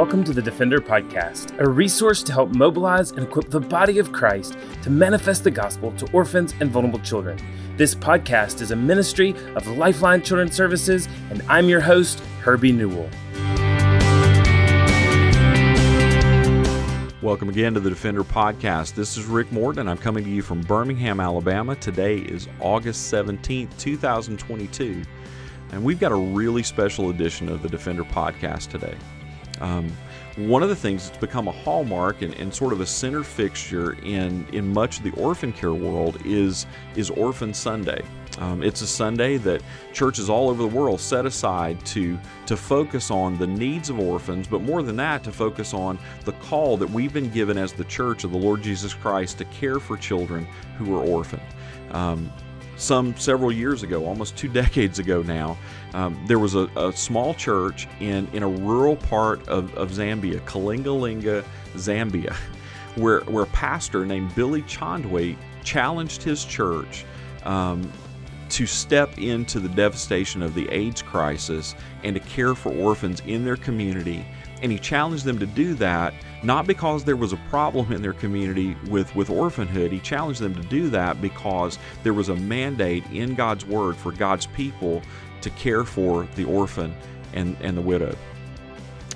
welcome to the Defender Podcast, a resource to help mobilize and equip the body of Christ to manifest the gospel to orphans and vulnerable children. This podcast is a ministry of Lifeline Children's Services, and I'm your host, Herbie Newell. Welcome again to the Defender Podcast. This is Rick Morton. I'm coming to you from Birmingham, Alabama. Today is August 17th, 2022, and we've got a really special edition of the Defender Podcast today. Um, one of the things that's become a hallmark and, and, sort of a center fixture in, in much of the orphan care world is, is Orphan Sunday. Um, it's a Sunday that churches all over the world set aside to, to focus on the needs of orphans, but more than that, to focus on the call that we've been given as the church of the Lord Jesus Christ to care for children who are orphaned. Um, some several years ago, almost two decades ago now, um, there was a, a, small church in, in a rural part of, of Zambia, Kalingalinga, Zambia, where, where a pastor named Billy Chondwe challenged his church um, to step into the devastation of the AIDS crisis and to care for orphans in their community. And he challenged them to do that not because there was a problem in their community with, with orphanhood. He challenged them to do that because there was a mandate in God's Word for God's people to care for the orphan and, and the widow.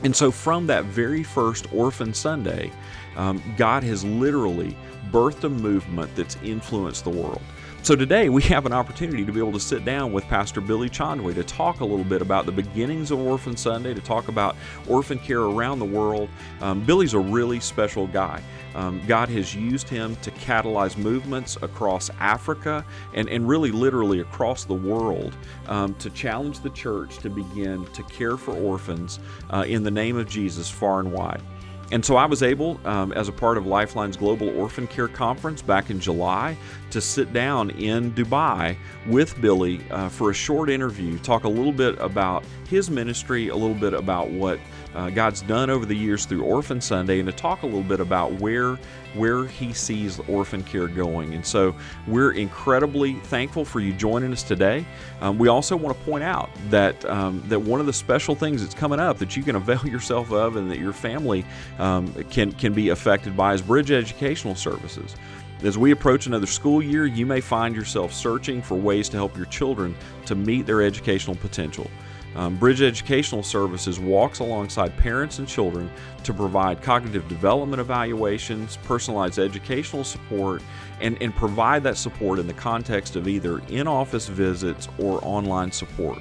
And so, from that very first Orphan Sunday, um, God has literally birthed a movement that's influenced the world. So today we have an opportunity to be able to sit down with Pastor Billy Chondwe to talk a little bit about the beginnings of Orphan Sunday, to talk about orphan care around the world. Um, Billy's a really special guy. Um, God has used him to catalyze movements across Africa and, and really literally across the world um, to challenge the church to begin to care for orphans uh, in the name of Jesus far and wide. And so I was able, um, as a part of Lifeline's Global Orphan Care Conference back in July, to sit down in Dubai with Billy uh, for a short interview, talk a little bit about his ministry, a little bit about what uh, God's done over the years through Orphan Sunday, and to talk a little bit about where where He sees orphan care going. And so we're incredibly thankful for you joining us today. Um, we also want to point out that um, that one of the special things that's coming up that you can avail yourself of, and that your family um, can can be affected by, is Bridge Educational Services. As we approach another school year, you may find yourself searching for ways to help your children to meet their educational potential. Um, Bridge Educational Services walks alongside parents and children to provide cognitive development evaluations, personalized educational support, and, and provide that support in the context of either in office visits or online support.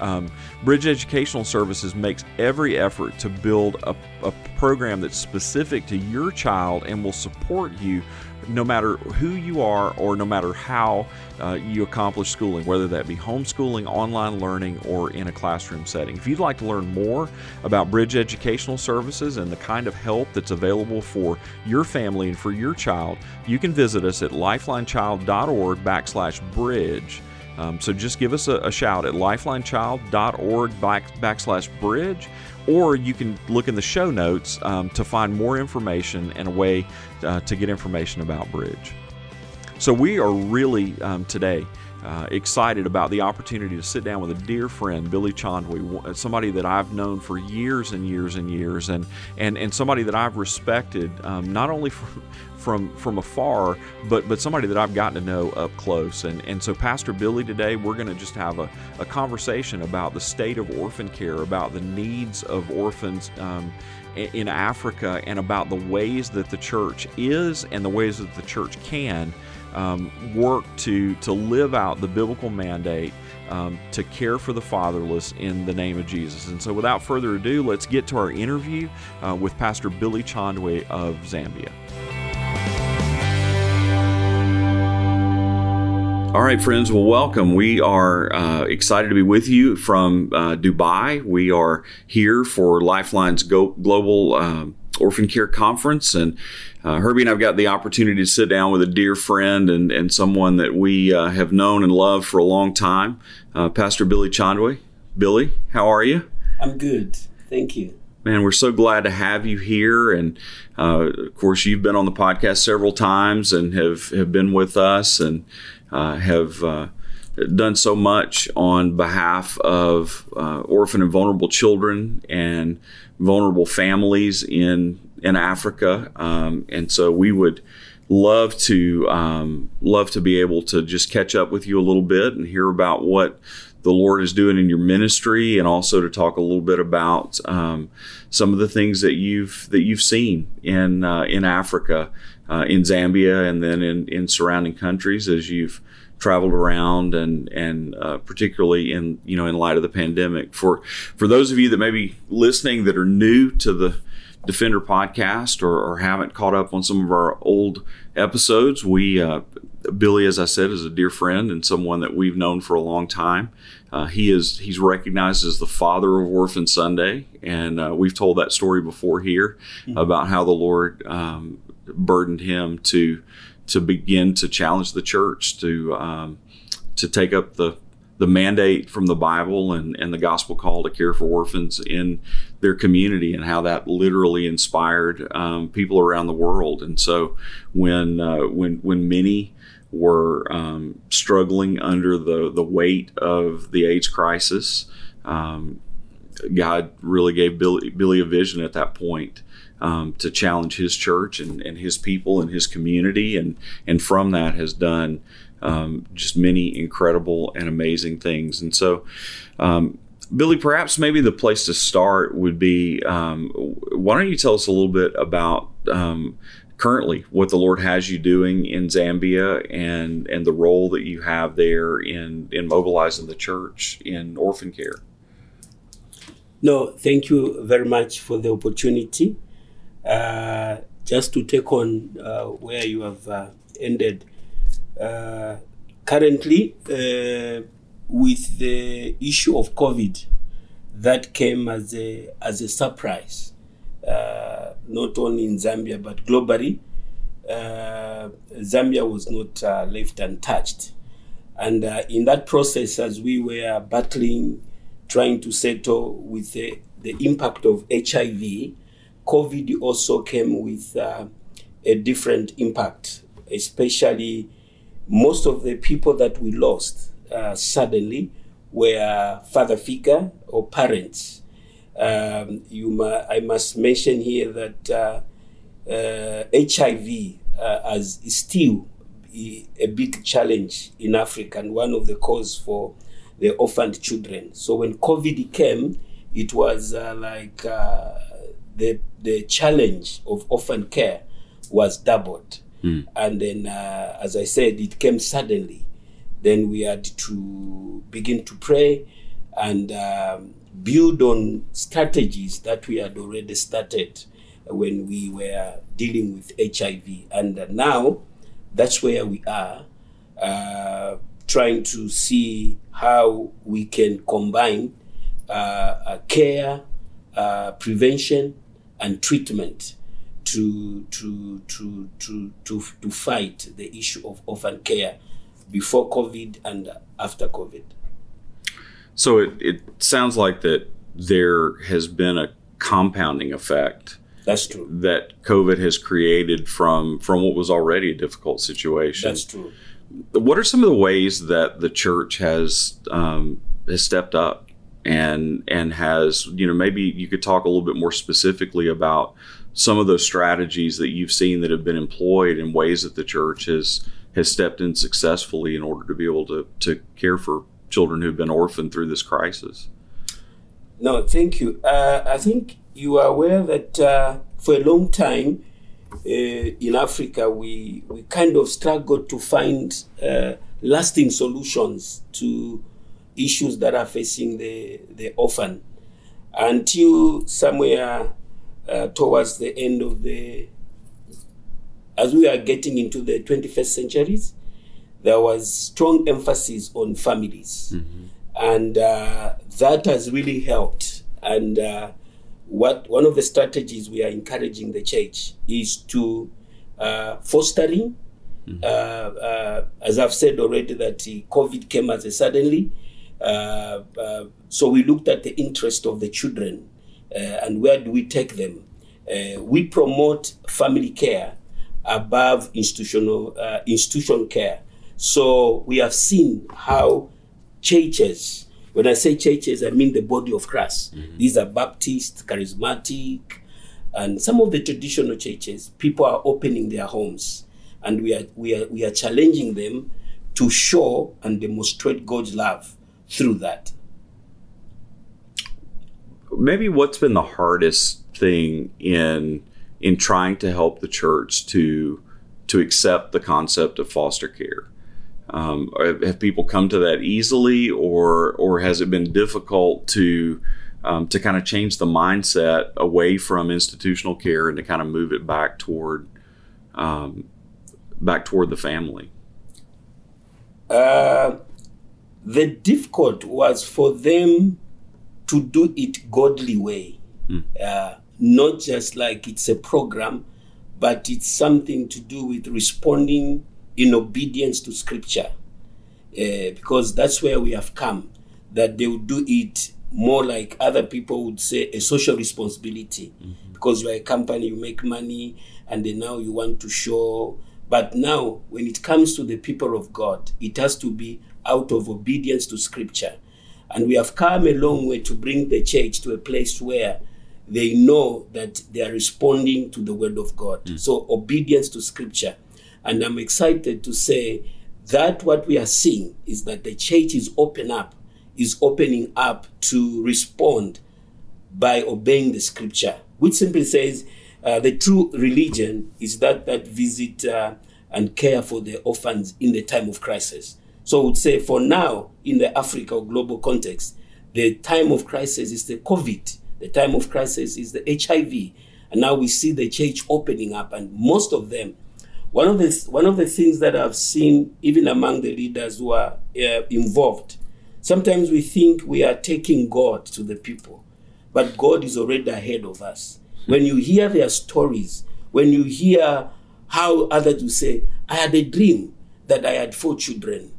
Um, Bridge Educational Services makes every effort to build a, a program that's specific to your child and will support you no matter who you are or no matter how uh, you accomplish schooling, whether that be homeschooling, online learning, or in a classroom setting. If you'd like to learn more about Bridge Educational Services and the kind of help that's available for your family and for your child, you can visit us at lifelinechild.org backslash bridge. Um, so just give us a, a shout at lifelinechild.org back, backslash bridge or you can look in the show notes um, to find more information and a way uh, to get information about Bridge. So, we are really um, today uh, excited about the opportunity to sit down with a dear friend, Billy Chondwe, somebody that I've known for years and years and years, and and, and somebody that I've respected um, not only from, from from afar, but but somebody that I've gotten to know up close. And and so Pastor Billy today, we're going to just have a, a conversation about the state of orphan care, about the needs of orphans. Um, in Africa, and about the ways that the church is and the ways that the church can um, work to to live out the biblical mandate um, to care for the fatherless in the name of Jesus. And so, without further ado, let's get to our interview uh, with Pastor Billy Chondwe of Zambia. All right, friends. Well, welcome. We are uh, excited to be with you from uh, Dubai. We are here for Lifeline's Go- Global um, Orphan Care Conference, and uh, Herbie and I've got the opportunity to sit down with a dear friend and, and someone that we uh, have known and loved for a long time, uh, Pastor Billy Chondwe. Billy, how are you? I'm good. Thank you. Man, we're so glad to have you here. And uh, of course, you've been on the podcast several times and have, have been with us and uh, have uh, done so much on behalf of uh, orphan and vulnerable children and vulnerable families in in Africa, um, and so we would love to um, love to be able to just catch up with you a little bit and hear about what the Lord is doing in your ministry, and also to talk a little bit about um, some of the things that you've that you've seen in uh, in Africa, uh, in Zambia, and then in in surrounding countries as you've traveled around and and uh, particularly in you know in light of the pandemic for for those of you that may be listening that are new to the defender podcast or, or haven't caught up on some of our old episodes we uh, billy as i said is a dear friend and someone that we've known for a long time uh, he is he's recognized as the father of orphan sunday and uh, we've told that story before here mm-hmm. about how the lord um, burdened him to to begin to challenge the church to um, to take up the the mandate from the Bible and, and the gospel call to care for orphans in their community and how that literally inspired um, people around the world. And so when uh, when when many were um, struggling under the the weight of the AIDS crisis, um, God really gave Billy, Billy a vision at that point um, to challenge his church and, and his people and his community, and and from that has done um, just many incredible and amazing things. And so, um, Billy, perhaps maybe the place to start would be um, why don't you tell us a little bit about um, currently what the Lord has you doing in Zambia and and the role that you have there in in mobilizing the church in orphan care. No, thank you very much for the opportunity. Uh, just to take on uh, where you have uh, ended. Uh, currently, uh, with the issue of COVID, that came as a as a surprise, not only in Zambia but globally. Zambia was not left untouched, and in that process, as we were battling, trying to settle with the, the impact of HIV, COVID also came with uh, a different impact, especially most of the people that we lost uh, suddenly were father figure or parents. Um, you ma- I must mention here that uh, HIV uh, is still a big challenge in Africa and one of the cause for the orphaned children. So when COVID came, it was uh, like uh, the the challenge of orphan care was doubled. Mm. And then, uh, as I said, it came suddenly. Then we had to begin to pray and um, build on strategies that we had already started when we were dealing with HIV. And uh, now that's where we are, uh, trying to see how we can combine uh, care, uh, prevention, and treatment to to to to to to fight the issue of orphan care before COVID and after COVID. So it, it sounds like that there has been a compounding effect. That's true. That COVID has created from from what was already a difficult situation. That's true. What are some of the ways that the church has um, has stepped up and and has you know maybe you could talk a little bit more specifically about some of those strategies that you've seen that have been employed in ways that the church has has stepped in successfully in order to be able to to care for children who've been orphaned through this crisis. No, thank you. Uh, I think you are aware that uh, for a long time uh, in Africa we we kind of struggled to find uh, lasting solutions to issues that are facing the, the orphan until somewhere uh, towards the end of the as we are getting into the 21st centuries there was strong emphasis on families mm-hmm. and uh, that has really helped and uh, what one of the strategies we are encouraging the church is to uh, fostering mm-hmm. Uh, uh, as i've said already that covid came as a suddenly so we looked at the interest of the children uh, and where do we take them. we promote family care above institutional institution care. So we have seen how churches. When I say churches, I mean the body of Christ. Mm-hmm. These are Baptist, charismatic, and some of the traditional churches. People are opening their homes, and we are we are we are challenging them to show and demonstrate God's love through that. Maybe what's been the hardest thing in in trying to help the church to to accept the concept of foster care? Um, have people come to that easily, or or has it been difficult to um, to kind of change the mindset away from institutional care and to kind of move it back toward um, back toward the family? Uh, the difficult was for them to do it godly way, mm. uh, not just like it's a program, but it's something to do with responding in obedience to scripture uh, because that's where we have come that they would do it more like other people would say a social responsibility mm-hmm. because you're a company you make money and then now you want to show but now when it comes to the people of god it has to be out of obedience to scripture and we have come a long way to bring the church to a place where they know that they are responding to the word of god mm. so obedience to scripture and I'm excited to say that what we are seeing is that the church is open up, is opening up to respond by obeying the scripture, which simply says uh, the true religion is that that visit uh, and care for the orphans in the time of crisis. So I would say for now, in the Africa or global context, the time of crisis is the COVID. The time of crisis is the HIV. And now we see the church opening up, and most of them one of the one of the things that I've seen, even among the leaders who are uh, involved, sometimes we think we are taking God to the people, but God is already ahead of us. When you hear their stories, when you hear how others will say, "I had a dream that I had four children,"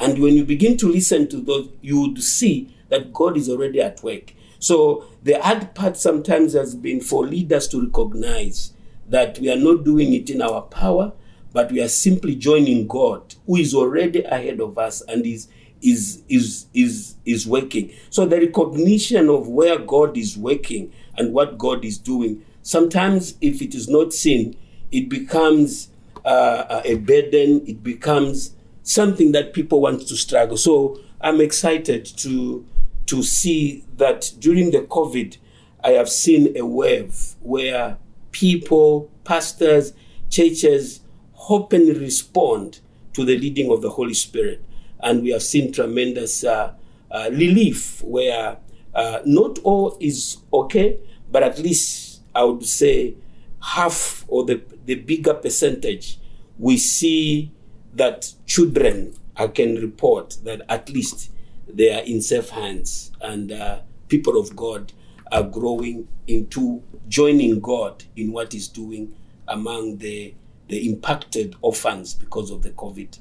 and when you begin to listen to those, you would see that God is already at work. So the hard part sometimes has been for leaders to recognize that we are not doing it in our power, but we are simply joining God, who is already ahead of us and is is is is is working. So the recognition of where God is working and what God is doing. Sometimes, if it is not seen, it becomes uh, a burden. It becomes something that people want to struggle. So I'm excited to to see that during the COVID, I have seen a wave where people, pastors, churches openly respond to the leading of the Holy Spirit. And we have seen tremendous uh, uh, relief where uh, not all is okay, but at least I would say half or the, the bigger percentage, we see that children, I can report that at least they are in safe hands and uh, people of God are growing into joining God in what He's doing among the the impacted orphans because of the COVID.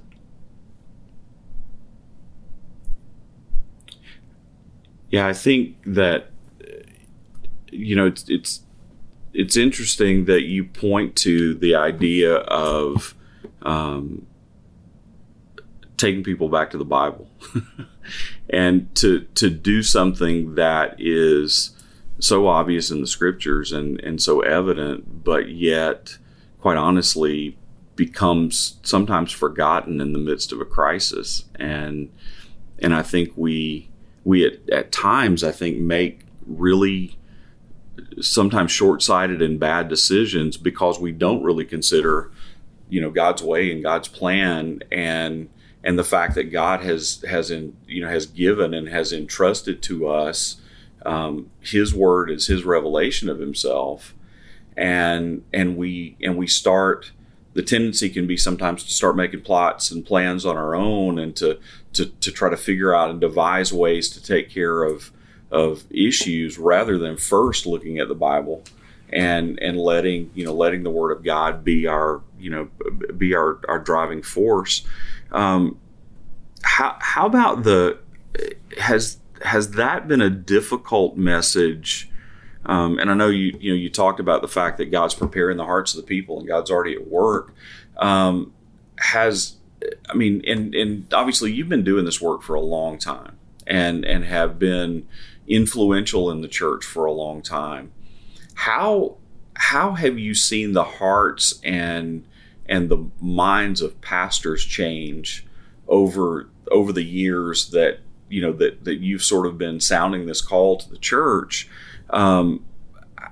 Yeah, I think that you know it's it's it's interesting that you point to the idea of um, taking people back to the Bible. And to to do something that is so obvious in the scriptures and and so evident, but yet quite honestly becomes sometimes forgotten in the midst of a crisis. And and I think we we at, at times I think make really sometimes short-sighted and bad decisions because we don't really consider you know God's way and God's plan and and the fact that God has has in you know has given and has entrusted to us um, His word is His revelation of Himself and and we and we start the tendency can be sometimes to start making plots and plans on our own and to to, to try to figure out and devise ways to take care of of issues rather than first looking at the Bible and and letting you know letting the Word of God be our you know be our our driving force. Um, how how about the has has that been a difficult message um, and I know you you know you talked about the fact that God's preparing the hearts of the people and God's already at work. Um, has I mean, and and obviously you've been doing this work for a long time, and and have been influential in the church for a long time. How how have you seen the hearts and and the minds of pastors change over over the years that you know that that you've sort of been sounding this call to the church? Um,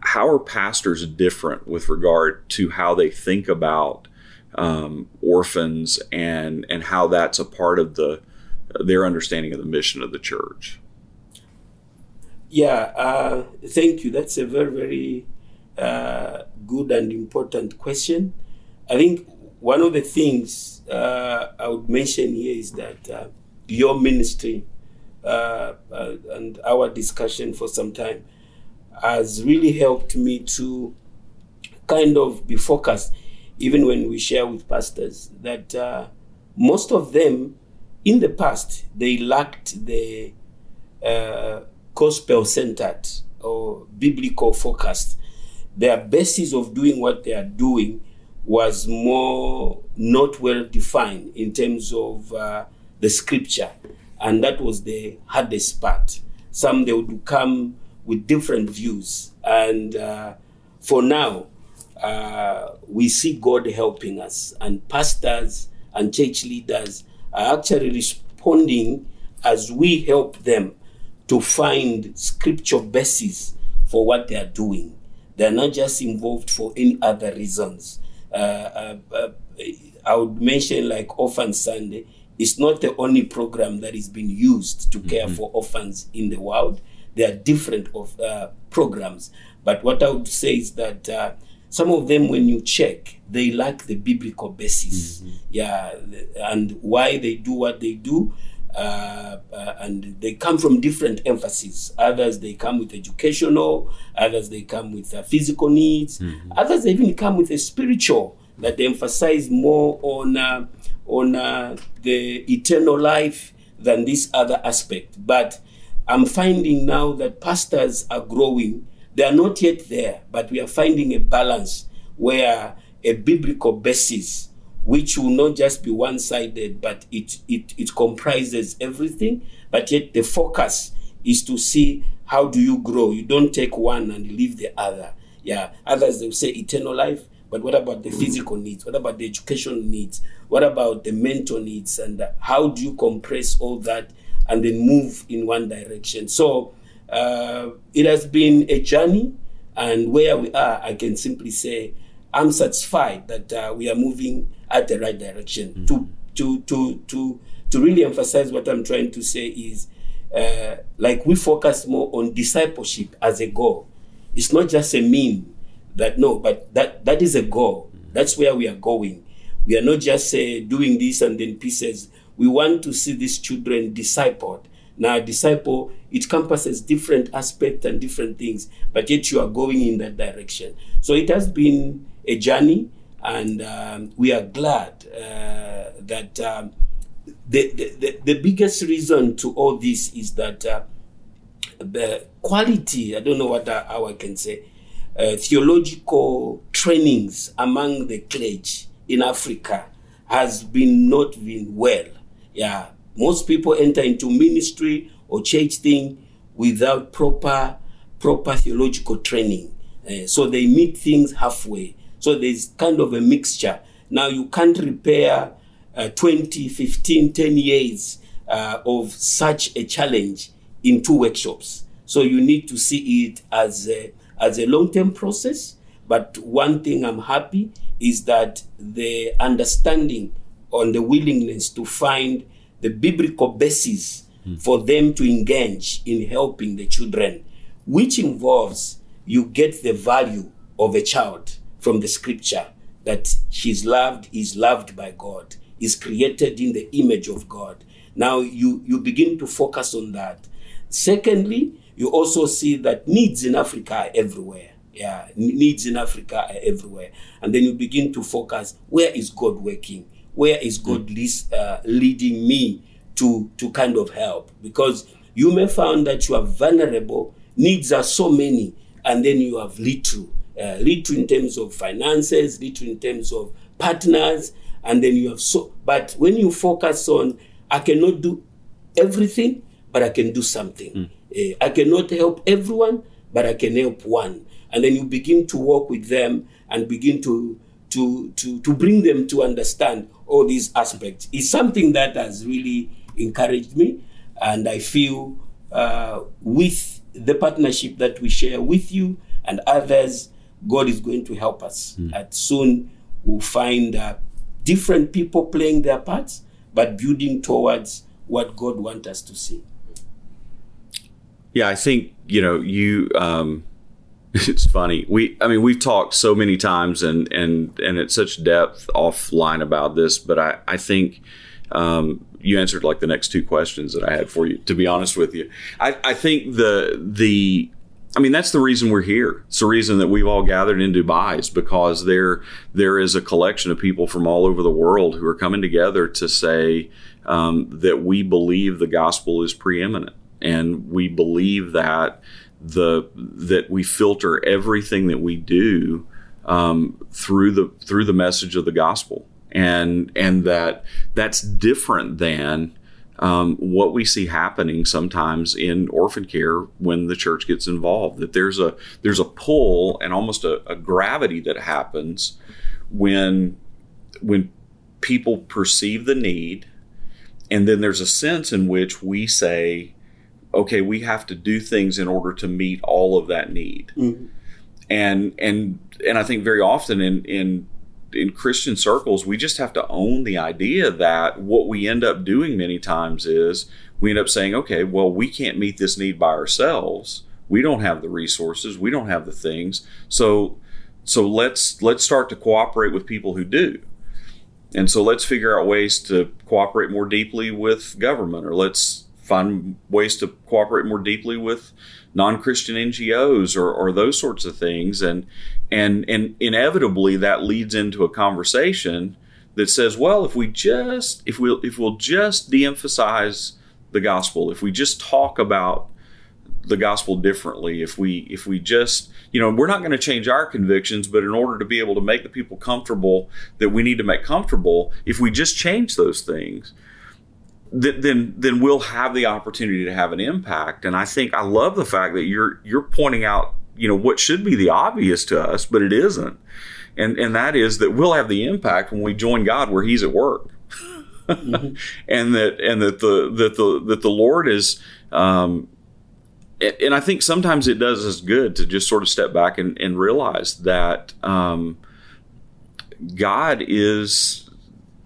how are pastors different with regard to how they think about um, orphans and and how that's a part of the their understanding of the mission of the church? Yeah, uh, thank you. That's a very very uh, good and important question. I think one of the things uh, I would mention here is that uh, your ministry uh, uh, and our discussion for some time has really helped me to kind of be focused, even when we share with pastors, that uh, most of them in the past they lacked the uh, gospel centered or biblical focused. Their basis of doing what they are doing was more not well defined in terms of uh, the scripture, and that was the hardest part. Some they would come with different views. And uh, for now, uh, we see God helping us, and pastors and church leaders are actually responding as we help them to find scripture basis for what they are doing. They're not just involved for any other reasons. Uh, uh, uh I would mention like Orphan Sunday. It's not the only program that is being used to care mm-hmm. for orphans in the world. There are different of uh, programs, but what I would say is that uh, some of them, when you check, they lack the biblical basis. Mm-hmm. Yeah, and why they do what they do. Uh, uh, and they come from different emphases. Others they come with educational, others they come with uh, physical needs, mm-hmm. others they even come with a spiritual that they emphasize more on uh, on uh, the eternal life than this other aspect. But I'm finding now that pastors are growing. They are not yet there, but we are finding a balance where a biblical basis, which will not just be one sided, but it, it, it comprises everything, but yet the focus is to see how do you grow. You don't take one and leave the other. Yeah, others they will say eternal life, but what about the physical needs? What about the educational needs? What about the mental needs? And how do you compress all that and then move in one direction. So uh, it has been a journey, and where we are, I can simply say I'm satisfied that uh, we are moving at the right direction. Mm-hmm. To to to to to really emphasize what I'm trying to say is. Uh, like we focus more on discipleship as a goal. It's not just a mean that no, but that that is a goal. Mm-hmm. That's where we are going. We are not just uh, doing this and then pieces we want to see these children discipled. Now, disciple, it encompasses different aspects and different things, but yet you are going in that direction. So it has been a journey, and um, we are glad uh, that um, the, the, the, biggest reason to all this is that uh, the quality, I don't know what I, how I can say, uh, theological trainings among the clergy in Africa has been not been well. Yeah, most people enter into ministry or church thing without proper proper theological training. Uh, so they meet things halfway. So there's kind of a mixture. Now you can't repair uh, 20, 15, 10 years uh, of such a challenge in two workshops. So you need to see it as a, as a long-term process. But one thing I'm happy is that the understanding on the willingness to find the biblical basis mm. for them to engage in helping the children, which involves you get the value of a child from the scripture that she's loved, is loved by God, is created in the image of God. Now you, you begin to focus on that. Secondly, you also see that needs in Africa are everywhere. Yeah, needs in Africa are everywhere. And then you begin to focus where is God working? where is God mm. uh, leading me to to kind of help? Because you may find that you are vulnerable, needs are so many, and then you have little, uh, little in terms of finances, little in terms of partners, and then you have so. But when you focus on, I cannot do everything, but I can do something. Mm. Uh, I cannot help everyone, but I can help one. And then you begin to work with them and begin to to to to bring them to understand all these aspects. It's something that has really encouraged me, and I feel uh, with the partnership that we share with you and others, God is going to help us. Mm. And soon we'll find uh, different people playing their parts, but building towards what God wants us to see. Yeah, I think you know you. Um, it's funny. We, I mean, we've talked so many times and and and at such depth offline about this, but I I think um, you answered like the next two questions that I had for you. To be honest with you, I I think the the I mean, that's the reason we're here. It's the reason that we've all gathered in Dubai is because there there is a collection of people from all over the world who are coming together to say um, that we believe the gospel is preeminent, and we believe that the that we filter everything that we do um, through the through the message of the gospel, and and that that's different than um, what we see happening sometimes in orphan care when the church gets involved. That there's a there's a pull and almost a, a gravity that happens when when people perceive the need, and then there's a sense in which we say, okay, we have to do things in order to meet all of that need. Mhm. And and and I think very often in in in Christian circles, we just have to own the idea that what we end up doing many times is we end up saying, okay, well, we can't meet this need by ourselves. We don't have the resources. We don't have the things. So, so let's let's start to cooperate with people who do. And so let's figure out ways to cooperate more deeply with government, or let's find ways to cooperate more deeply with non-Christian NGOs or, or those sorts of things. And and and inevitably that leads into a conversation that says, well, if we just if we if we'll just de-emphasize the gospel, if we just talk about the gospel differently, if we if we just you know we're not going to change our convictions, but in order to be able to make the people comfortable that we need to make comfortable, if we just change those things, th- then then we'll have the opportunity to have an impact. And I think I love the fact that you're you're pointing out you know what should be the obvious to us, but it isn't. And and that is that we'll have the impact when we join God where He's at work. and that and that the that the that the Lord is um, and I think sometimes it does us good to just sort of step back and, and realize that um, God is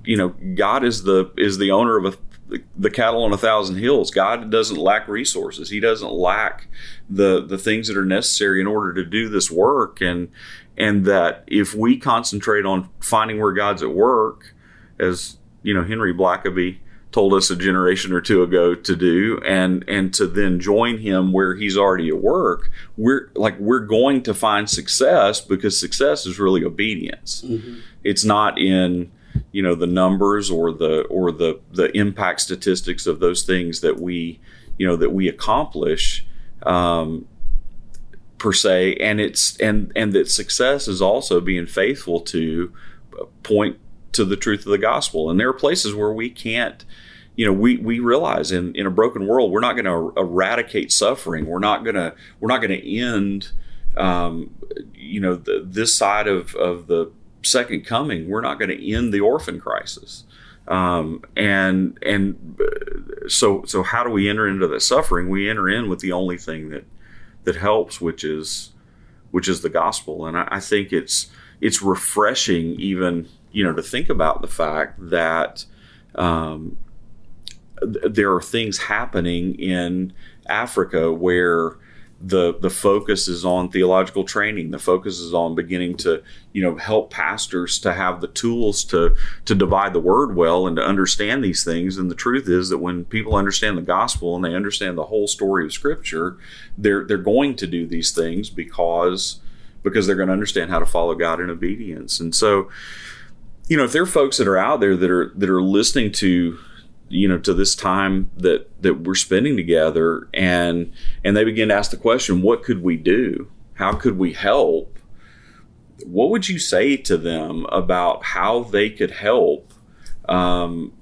you know God is the is the owner of a the cattle on a thousand hills. God doesn't lack resources. He doesn't lack the the things that are necessary in order to do this work. And and that if we concentrate on finding where God's at work, as you know, Henry Blackaby told us a generation or two ago to do, and and to then join him where he's already at work, we're like we're going to find success because success is really obedience. Mm-hmm. It's not in you know the numbers or the or the the impact statistics of those things that we you know that we accomplish um, per se. And it's and and that success is also being faithful to point to the truth of the gospel. And there are places where we can't you know we we realize in in a broken world we're not going to eradicate suffering. We're not going to we're not going to end um, you know the, this side of of the second coming we're not going to end the orphan crisis. Um, and and uh, so so how do we enter into the suffering? We enter in with the only thing that that helps which is which is the gospel. And I, I think it's it's refreshing even you know to think about the fact that um, th- there are things happening in Africa where the the focus is on theological training. The focus is on beginning to you know help pastors to have the tools to to divide the word well and to understand these things. And the truth is that when people understand the gospel and they understand the whole story of Scripture, they're they're going to do these things because because they're going to understand how to follow God in obedience. And so, you know, if there are folks that are out there that are that are listening to you know to this time that that we're spending together and and they begin to ask the question what could we do how could we help what would you say to them about how they could help um,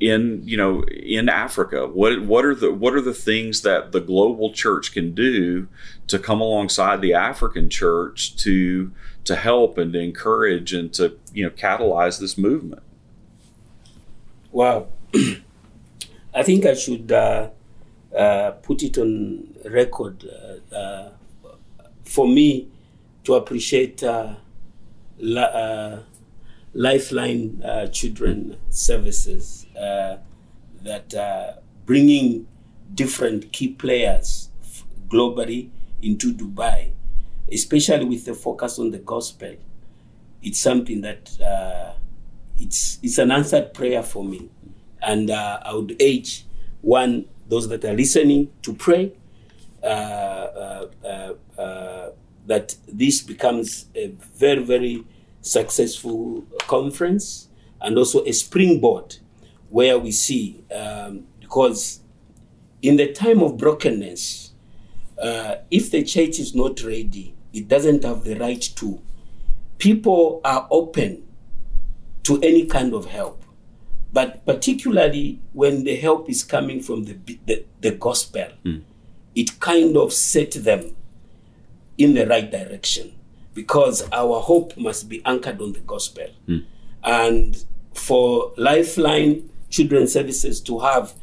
in you know in Africa? What what are the what are the things that the global church can do to come alongside the African church to to help and to encourage and to you know catalyze this movement? Wow, I think I should uh, uh, put it on record. Uh, uh for me to appreciate uh, la, uh, Lifeline Children Services that bringing different key players globally into Dubai, especially with the focus on the gospel. It's something that it's it's an answered prayer for me, and uh, I would urge one those that are listening to pray uh, uh, uh, that this becomes a very very successful conference and also a springboard where we see um, because in the time of brokenness uh, if the church is not ready, it doesn't have the right to. People are open to any kind of help, but particularly when the help is coming from the the, the gospel, mm. it kind of set them in the right direction because our hope must be anchored on the gospel. Mm. And for Lifeline Children's Services to have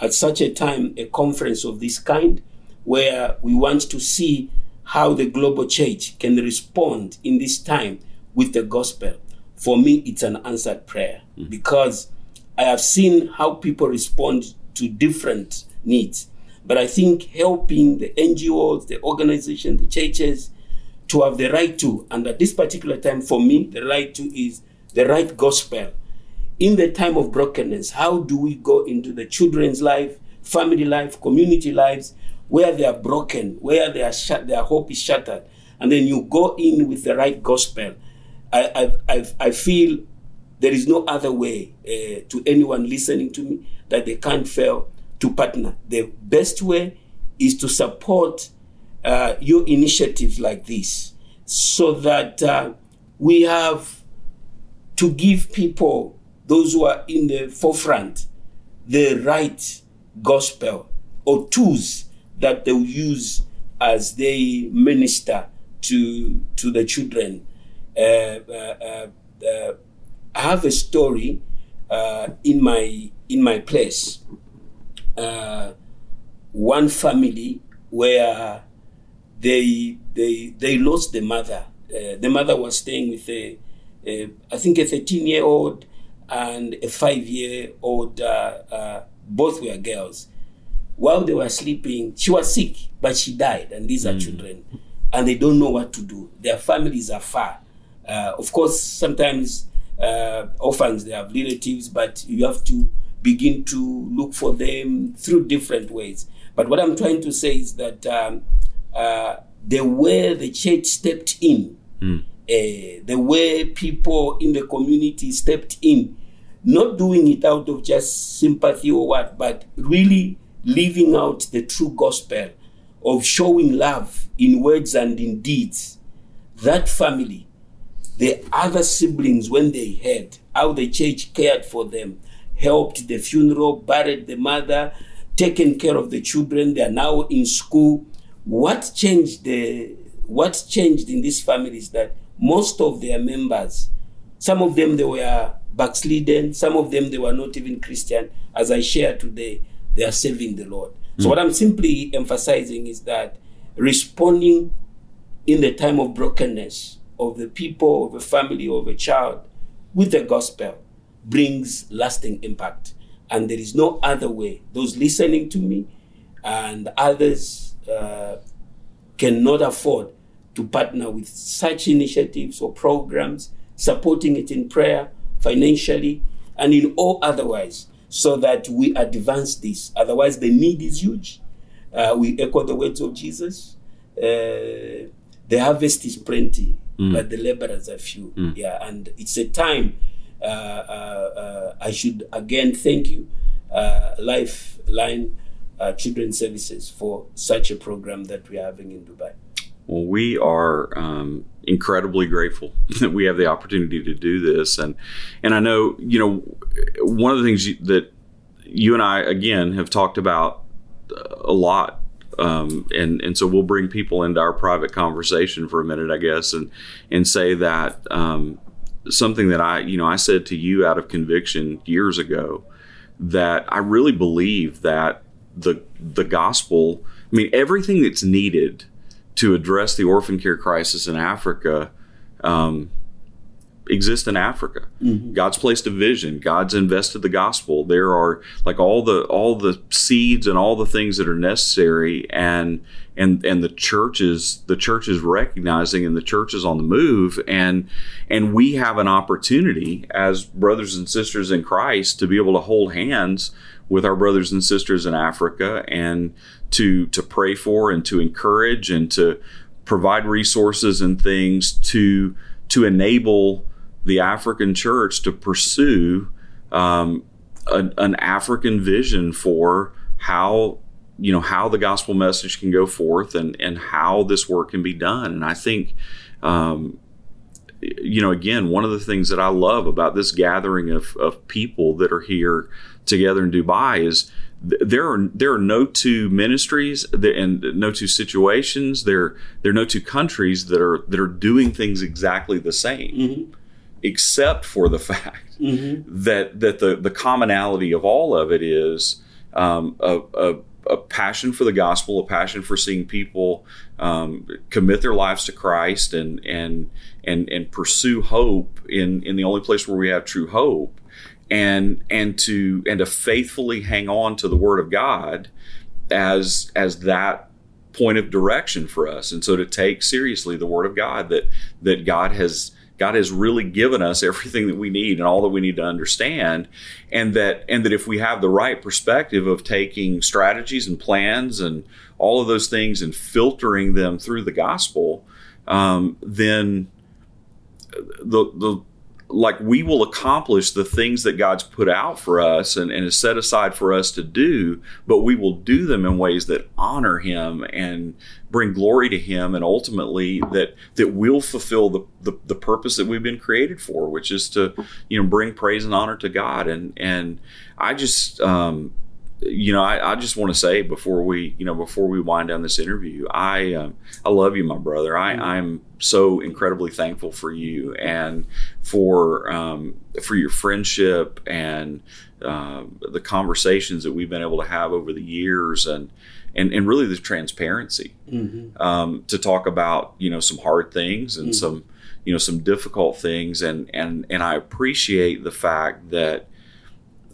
at such a time a conference of this kind where we want to see how the global church can respond in this time with the gospel. For me, it's an answered prayer mm. because I have seen how people respond to different needs. But I think helping the NGOs, the organizations, the churches to have the right to, and at this particular time, for me, the right to is the right gospel. In the time of brokenness, how do we go into the children's life, family life, community lives, where they are broken, where they are shut, their hope is shattered, and then you go in with the right gospel. I, I, I, I feel there is no other way uh, to anyone listening to me that they can't fail to partner. The best way is to support uh, your initiatives like this so that uh, we have to give people, those who are in the forefront, the right gospel or tools that they'll use as they minister to to the children. Uh, uh, uh, uh I have a story uh, in my in my place. Uh, one family where they they they lost the mother. the mother was staying with a, a I think a 13 year old and a five year old. both were girls while they were sleeping, she was sick, but she died. And these mm. are children. And they don't know what to do. Their families are far. Uh, of course, sometimes uh, orphans, they have relatives, but you have to begin to look for them through different ways. But what I'm trying to say is that um, uh, the way the church stepped in, mm. the way people in the community stepped in, not doing it out of just sympathy or what, but really living out the true gospel of showing love in words and in deeds, that family, the other siblings, when they heard how the church cared for them, helped the funeral, buried the mother, taken care of the children, they are now in school. What changed the what changed in these families that most of their members, some of them they were backslidden, some of them they were not even Christian, as I share today they are serving the Lord. So, mm. what I'm simply emphasizing is that responding in the time of brokenness of the people, of a family, of a child with the gospel brings lasting impact. And there is no other way. Those listening to me and others uh, cannot afford to partner with such initiatives or programs, supporting it in prayer, financially, and in all otherwise so that we advance this. Otherwise, the need is huge. Uh, we echo the words of Jesus. Uh, the harvest is plenty, mm. but the laborers are few. Mm. Yeah, and it's a time. Uh, uh, uh I should again thank you, uh, Lifeline Children's Services, for such a program that we are having in Dubai. Well, we are um, incredibly grateful that we have the opportunity to do this, and and I know you know one of the things you, that you and I again have talked about a lot um, and and so we'll bring people into our private conversation for a minute, I guess, and and say that um, something that I you know I said to you out of conviction years ago that I really believe that the the gospel. I mean, everything that's needed to address the orphan care crisis in Africa. Um, exist in Africa. Mm-hmm. God's placed a vision. God's invested the gospel. There are like all the all the seeds and all the things that are necessary and and and the church is the church is recognizing and the church is on the move and and we have an opportunity as brothers and sisters in Christ to be able to hold hands with our brothers and sisters in Africa and to to pray for and to encourage and to provide resources and things to to enable the African church to pursue um, an, an African vision for how you know how the gospel message can go forth and and how this work can be done. And I think. Um, you know, again, one of the things that I love about this gathering of, of people that are here together in Dubai is there are there are no two ministries and no two situations. There there are no two countries that are that are doing things exactly the same. Mm-hmm except for the fact mm-hmm. that that the the commonality of all of it is um, a, a, a, passion for the gospel, a passion for seeing people um, commit their lives to Christ and and and and pursue hope in in the only place where we have true hope, and and to and to faithfully hang on to the Word of God as as that point of direction for us and so to take seriously the word of god that that god has God has really given us everything that we need and all that we need to understand. And that and that if we have the right perspective of taking strategies and plans and all of those things and filtering them through the gospel um, then the the like we will accomplish the things that God's put out for us and, and is set aside for us to do, but we will do them in ways that honor Him and bring glory to Him, and ultimately that that will fulfill the, the, the purpose that we've been created for, which is to you know bring praise and honor to God. And and I just um, you know, I, I just want to say before we, you know, before we wind down this interview, I, um, I love you, my brother. I, mm-hmm. I'm so incredibly thankful for you and for, um, for your friendship and uh, the conversations that we've been able to have over the years, and and and really the transparency mm-hmm. um, to talk about, you know, some hard things and mm-hmm. some, you know, some difficult things, and and and I appreciate the fact that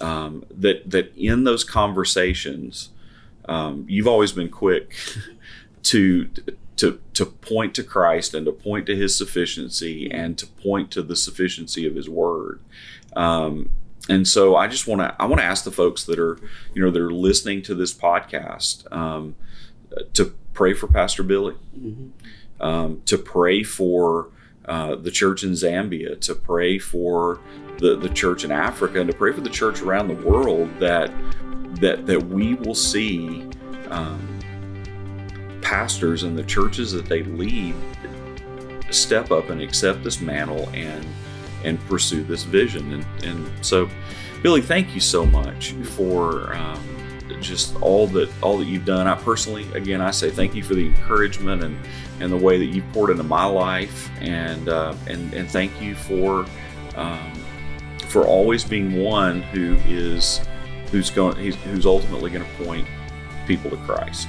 um, that that in those conversations, um, you've always been quick to to to point to Christ and to point to His sufficiency and to point to the sufficiency of His Word. Um, and so I just want to I want to ask the folks that are you know that are listening to this podcast um, to pray for Pastor Billy, mm-hmm. Um, to pray for uh, the church in Zambia, to pray for the, the church in Africa, and to pray for the church around the world that that that we will see um, pastors and the churches that they lead step up and accept this mantle and and pursue this vision. And and so, Billy, thank you so much for. Um, just all that all that you've done. I personally, again, I say thank you for the encouragement and and the way that you've poured into my life, and uh, and and thank you for um, for always being one who is who's going who's ultimately going to point people to Christ.